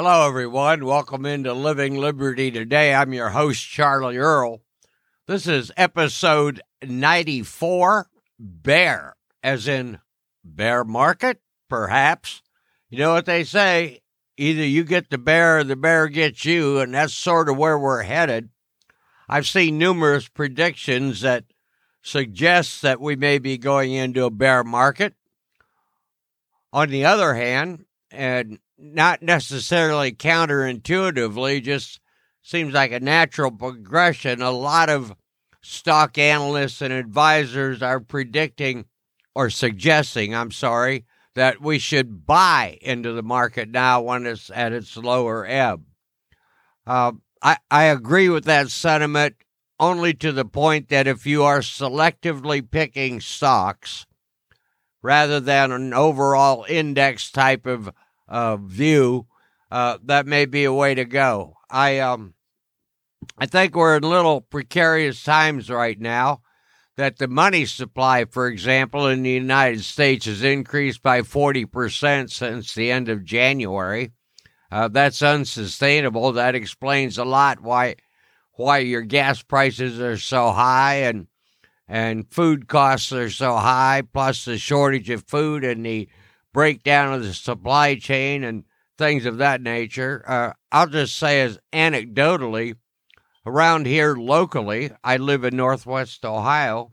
Hello, everyone. Welcome into Living Liberty today. I'm your host, Charlie Earl. This is episode 94 Bear, as in bear market, perhaps. You know what they say either you get the bear or the bear gets you, and that's sort of where we're headed. I've seen numerous predictions that suggest that we may be going into a bear market. On the other hand, and not necessarily counterintuitively, just seems like a natural progression. A lot of stock analysts and advisors are predicting or suggesting, I'm sorry, that we should buy into the market now when it's at its lower ebb. Uh, I, I agree with that sentiment only to the point that if you are selectively picking stocks rather than an overall index type of uh, view, uh, that may be a way to go. I um, I think we're in little precarious times right now. That the money supply, for example, in the United States has increased by 40% since the end of January. Uh, that's unsustainable. That explains a lot why why your gas prices are so high and and food costs are so high, plus the shortage of food and the breakdown of the supply chain and things of that nature. Uh, I'll just say, as anecdotally, around here locally, I live in Northwest Ohio,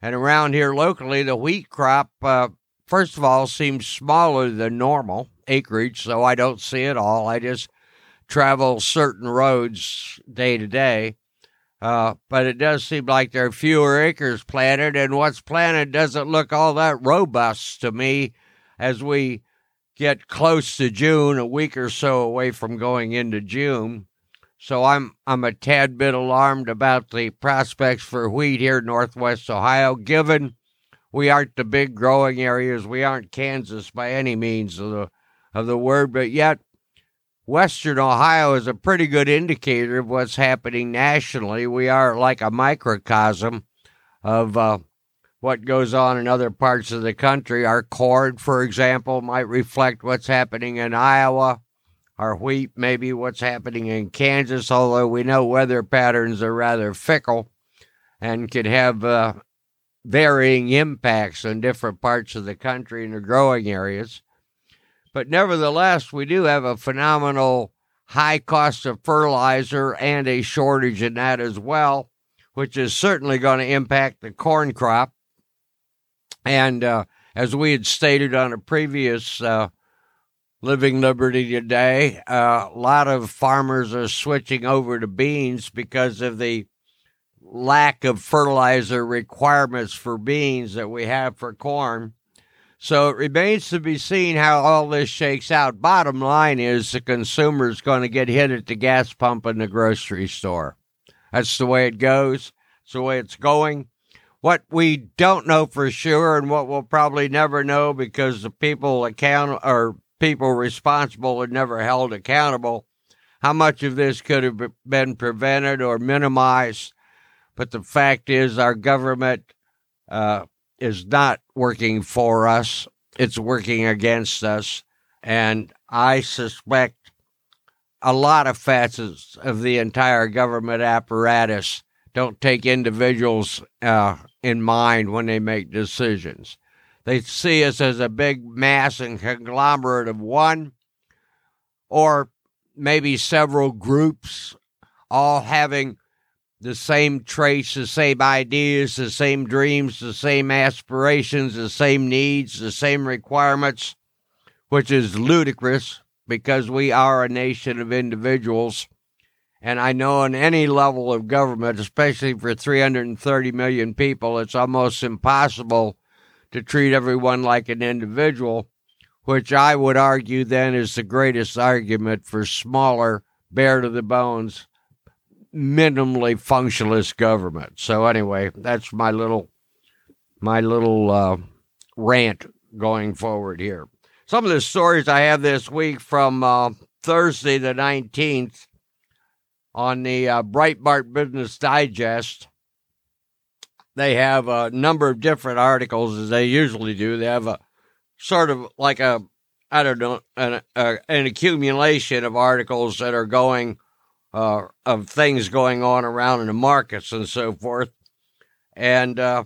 and around here locally, the wheat crop, uh, first of all, seems smaller than normal acreage, so I don't see it all. I just travel certain roads day to day. Uh, but it does seem like there are fewer acres planted, and what's planted doesn't look all that robust to me as we get close to June, a week or so away from going into June. So I'm I'm a tad bit alarmed about the prospects for wheat here in Northwest Ohio, given we aren't the big growing areas. We aren't Kansas by any means of the of the word, but yet Western Ohio is a pretty good indicator of what's happening nationally. We are like a microcosm of uh, what goes on in other parts of the country. Our corn, for example, might reflect what's happening in Iowa. Our wheat, maybe what's happening in Kansas, although we know weather patterns are rather fickle and could have uh, varying impacts on different parts of the country and the growing areas. But nevertheless, we do have a phenomenal high cost of fertilizer and a shortage in that as well, which is certainly going to impact the corn crop. And uh, as we had stated on a previous uh, Living Liberty today, uh, a lot of farmers are switching over to beans because of the lack of fertilizer requirements for beans that we have for corn. So it remains to be seen how all this shakes out. Bottom line is the consumer is going to get hit at the gas pump in the grocery store. That's the way it goes. It's the way it's going. What we don't know for sure, and what we'll probably never know because the people account or people responsible are never held accountable, how much of this could have been prevented or minimized. But the fact is, our government uh, is not working for us, it's working against us. And I suspect a lot of facets of the entire government apparatus don't take individuals uh, in mind when they make decisions. They see us as a big mass and conglomerate of one or maybe several groups all having the same traits, the same ideas, the same dreams, the same aspirations, the same needs, the same requirements, which is ludicrous because we are a nation of individuals. And I know in any level of government, especially for 330 million people, it's almost impossible to treat everyone like an individual, which I would argue then is the greatest argument for smaller, bare to the bones minimally functionalist government. So anyway, that's my little my little uh, rant going forward here. Some of the stories I have this week from uh, Thursday the nineteenth on the uh, Breitbart Business Digest. They have a number of different articles as they usually do. They have a sort of like a I don't know, an, uh, an accumulation of articles that are going, uh, of things going on around in the markets and so forth. And uh,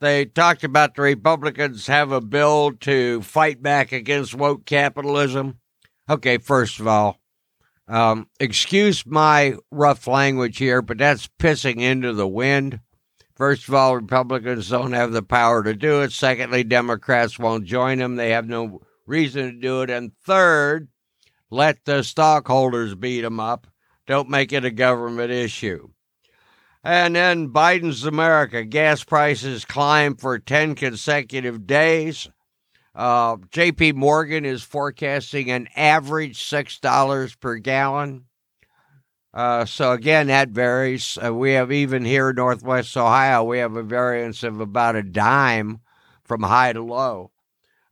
they talked about the Republicans have a bill to fight back against woke capitalism. Okay, first of all, um, excuse my rough language here, but that's pissing into the wind. First of all, Republicans don't have the power to do it. Secondly, Democrats won't join them. They have no reason to do it. And third, let the stockholders beat them up. Don't make it a government issue. And then Biden's America. Gas prices climb for 10 consecutive days. Uh, JP Morgan is forecasting an average $6 per gallon. Uh, so again, that varies. Uh, we have even here in Northwest Ohio, we have a variance of about a dime from high to low.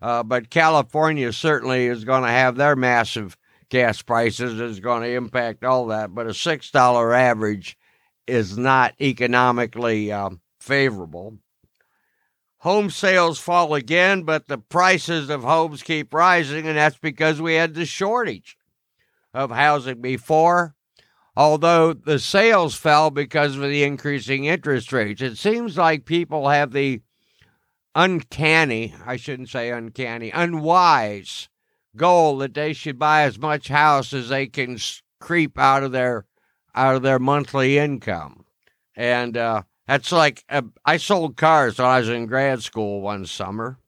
Uh, but California certainly is going to have their massive gas prices is going to impact all that. But a six dollar average is not economically um, favorable. Home sales fall again, but the prices of homes keep rising, and that's because we had the shortage of housing before although the sales fell because of the increasing interest rates. It seems like people have the uncanny, I shouldn't say uncanny, unwise goal that they should buy as much house as they can creep out of their out of their monthly income. And uh, that's like uh, I sold cars when I was in grad school one summer.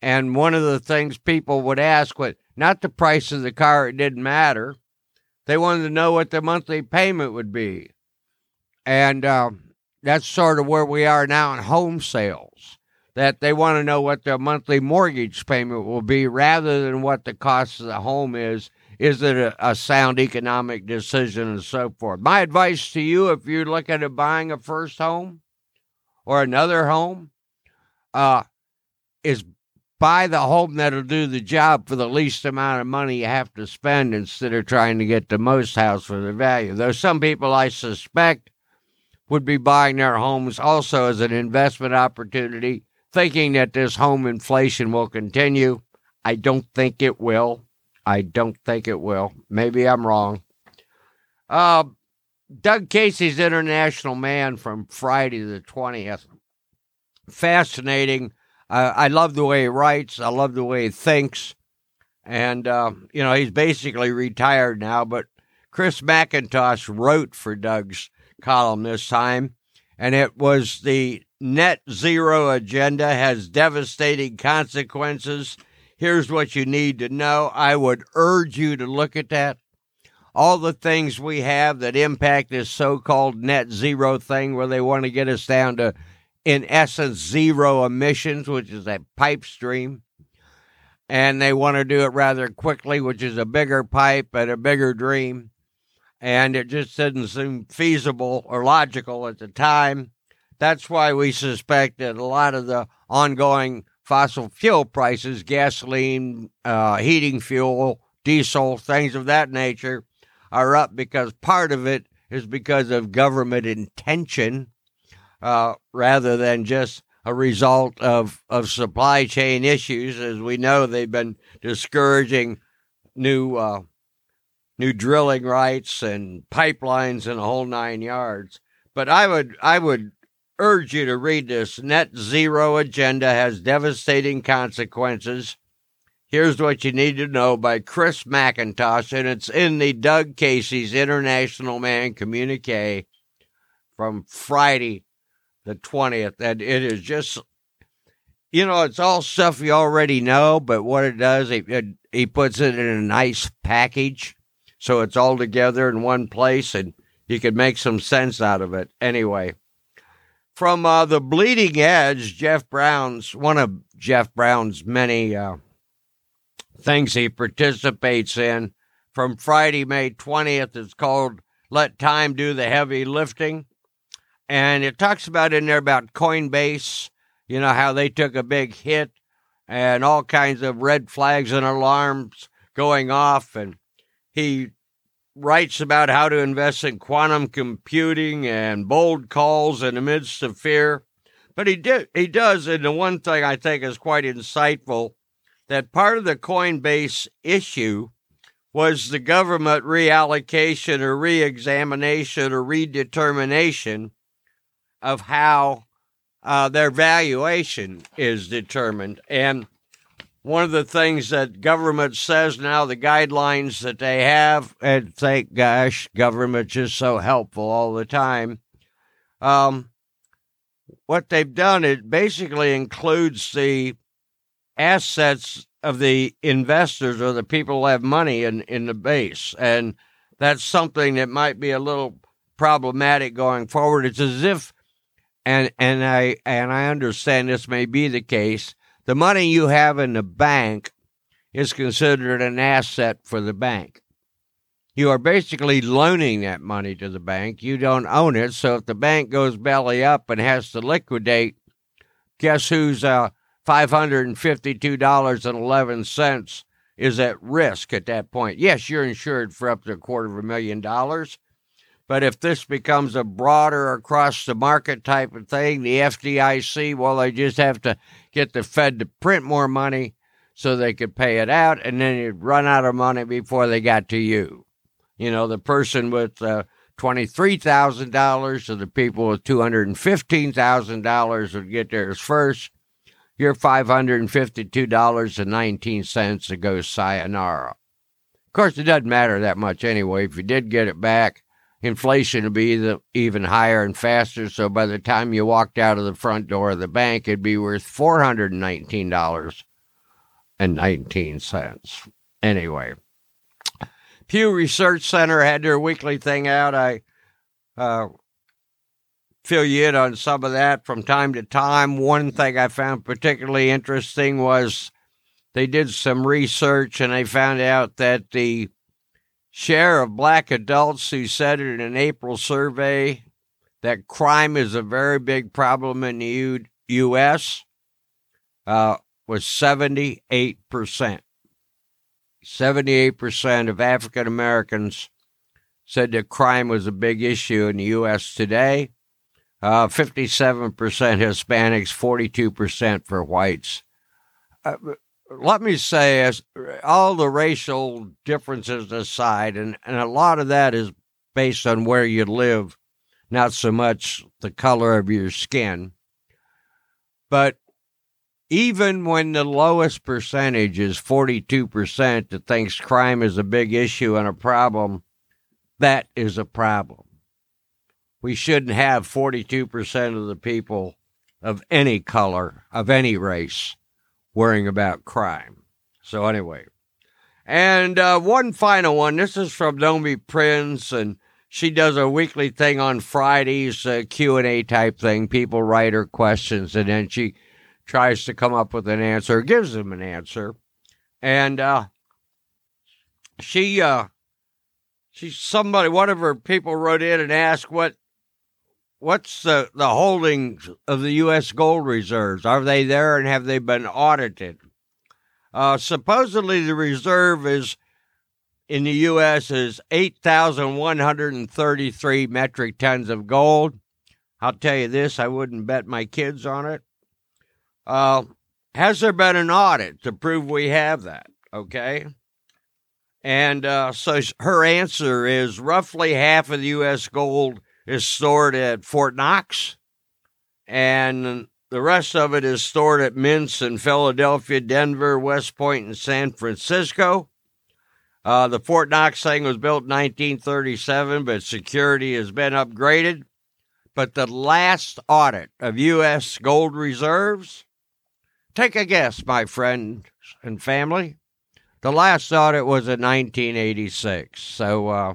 And one of the things people would ask was not the price of the car, it didn't matter they wanted to know what their monthly payment would be. And uh, that's sort of where we are now in home sales. That they want to know what their monthly mortgage payment will be rather than what the cost of the home is. Is it a, a sound economic decision and so forth? My advice to you if you're looking at buying a first home or another home uh, is buy the home that'll do the job for the least amount of money you have to spend instead of trying to get the most house for the value. Though some people I suspect would be buying their homes also as an investment opportunity, thinking that this home inflation will continue. I don't think it will. I don't think it will. Maybe I'm wrong. Uh, Doug Casey's International Man from Friday the 20th. Fascinating uh, I love the way he writes. I love the way he thinks. And, uh, you know, he's basically retired now, but Chris MacIntosh wrote for Doug's column this time, and it was the net zero agenda has devastating consequences. Here's what you need to know. I would urge you to look at that. All the things we have that impact this so called net zero thing, where they want to get us down to in essence, zero emissions, which is a pipe stream. And they want to do it rather quickly, which is a bigger pipe and a bigger dream. And it just didn't seem feasible or logical at the time. That's why we suspect that a lot of the ongoing fossil fuel prices, gasoline, uh, heating fuel, diesel, things of that nature, are up because part of it is because of government intention uh, rather than just a result of, of supply chain issues. As we know, they've been discouraging new uh, new drilling rights and pipelines and a whole nine yards. But I would I would urge you to read this. Net zero agenda has devastating consequences. Here's what you need to know by Chris MacIntosh, and it's in the Doug Casey's International Man communique from Friday, the 20th. And it is just, you know, it's all stuff you already know, but what it does, it, he puts it in a nice package. So it's all together in one place and you can make some sense out of it. Anyway, from uh, the Bleeding Edge, Jeff Brown's one of Jeff Brown's many uh, things he participates in from Friday, May 20th. It's called Let Time Do the Heavy Lifting and it talks about in there about Coinbase, you know, how they took a big hit and all kinds of red flags and alarms going off. And he writes about how to invest in quantum computing and bold calls in the midst of fear. But he did he does, and the one thing I think is quite insightful that part of the Coinbase issue was the government reallocation or reexamination or redetermination of how uh, their valuation is determined. And one of the things that government says now, the guidelines that they have, and thank gosh, government's just so helpful all the time. Um, what they've done, it basically includes the assets of the investors or the people who have money in, in the base. And that's something that might be a little problematic going forward. It's as if and and I and I understand this may be the case, the money you have in the bank is considered an asset for the bank. You are basically loaning that money to the bank. You don't own it. So if the bank goes belly up and has to liquidate, guess who's uh, $552.11 is at risk at that point. Yes, you're insured for up to a quarter of a million dollars. But if this becomes a broader across the market type of thing, the FDIC, well, they just have to get the Fed to print more money so they could pay it out, and then you'd run out of money before they got to you. You know, the person with uh, $23,000 or the people with $215,000 would get theirs first. Your $552.19 to go sayonara. Of course, it doesn't matter that much anyway. If you did get it back, inflation would be even higher and faster. So by the time you walked out of the front door of the bank, it'd be worth four hundred and nineteen dollars and nineteen cents. Anyway, Pew Research Center had their weekly thing out. I uh, fill you in on some of that from time to time. One thing I found particularly interesting was they did some research and they found out that the share of black adults who said in an April survey that crime is a very big problem in the U- U.S. Uh, was 78%. 78% of African Americans said that crime was a big issue in the U.S. today. Uh, 57% Hispanics, 42% for whites. Uh, let me say, as all the racial differences aside, and, and a lot of that is based on where you live, not so much the color of your skin. But even when the lowest percentage is 42% that thinks crime is a big issue and a problem, that is a problem. We shouldn't have 42% of the people of any color, of any race, worrying about crime. So anyway, and uh, one final one. This is from Nomi Prins, and she does a weekly thing on Fridays, uh, Q and A type thing. People write her questions, and then she tries to come up with an answer, gives them an answer, and uh, she uh, she somebody one of her people wrote in and asked what what's the, the holdings of the U.S. gold reserves? Are they there and have they been audited? Uh, supposedly, the reserve is in the U.S. is 8,133 metric tons of gold. I'll tell you this, I wouldn't bet my kids on it. Uh, has there been an audit to prove we have that? Okay. And uh, so her answer is roughly half of the U.S. gold is stored at Fort Knox, and the rest of it is stored at mints in Philadelphia, Denver, West Point, and San Francisco. Uh, the Fort Knox thing was built in 1937, but security has been upgraded. But the last audit of U.S. gold reserves, take a guess, my friends and family. The last audit was in 1986. So uh,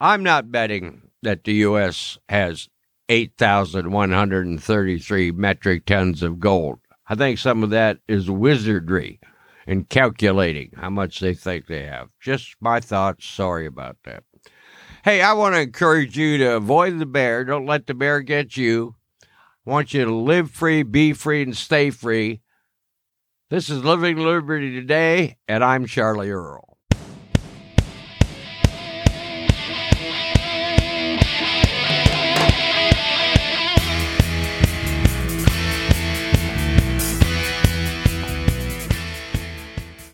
I'm not betting that the U.S. has 8,133 metric tons of gold. I think some of that is wizardry in calculating how much they think they have. Just my thoughts. Sorry about that. Hey, I want to encourage you to avoid the bear. Don't let the bear get you. I want you to live free, be free, and stay free. This is Living Liberty Today, and I'm Charlie Earl.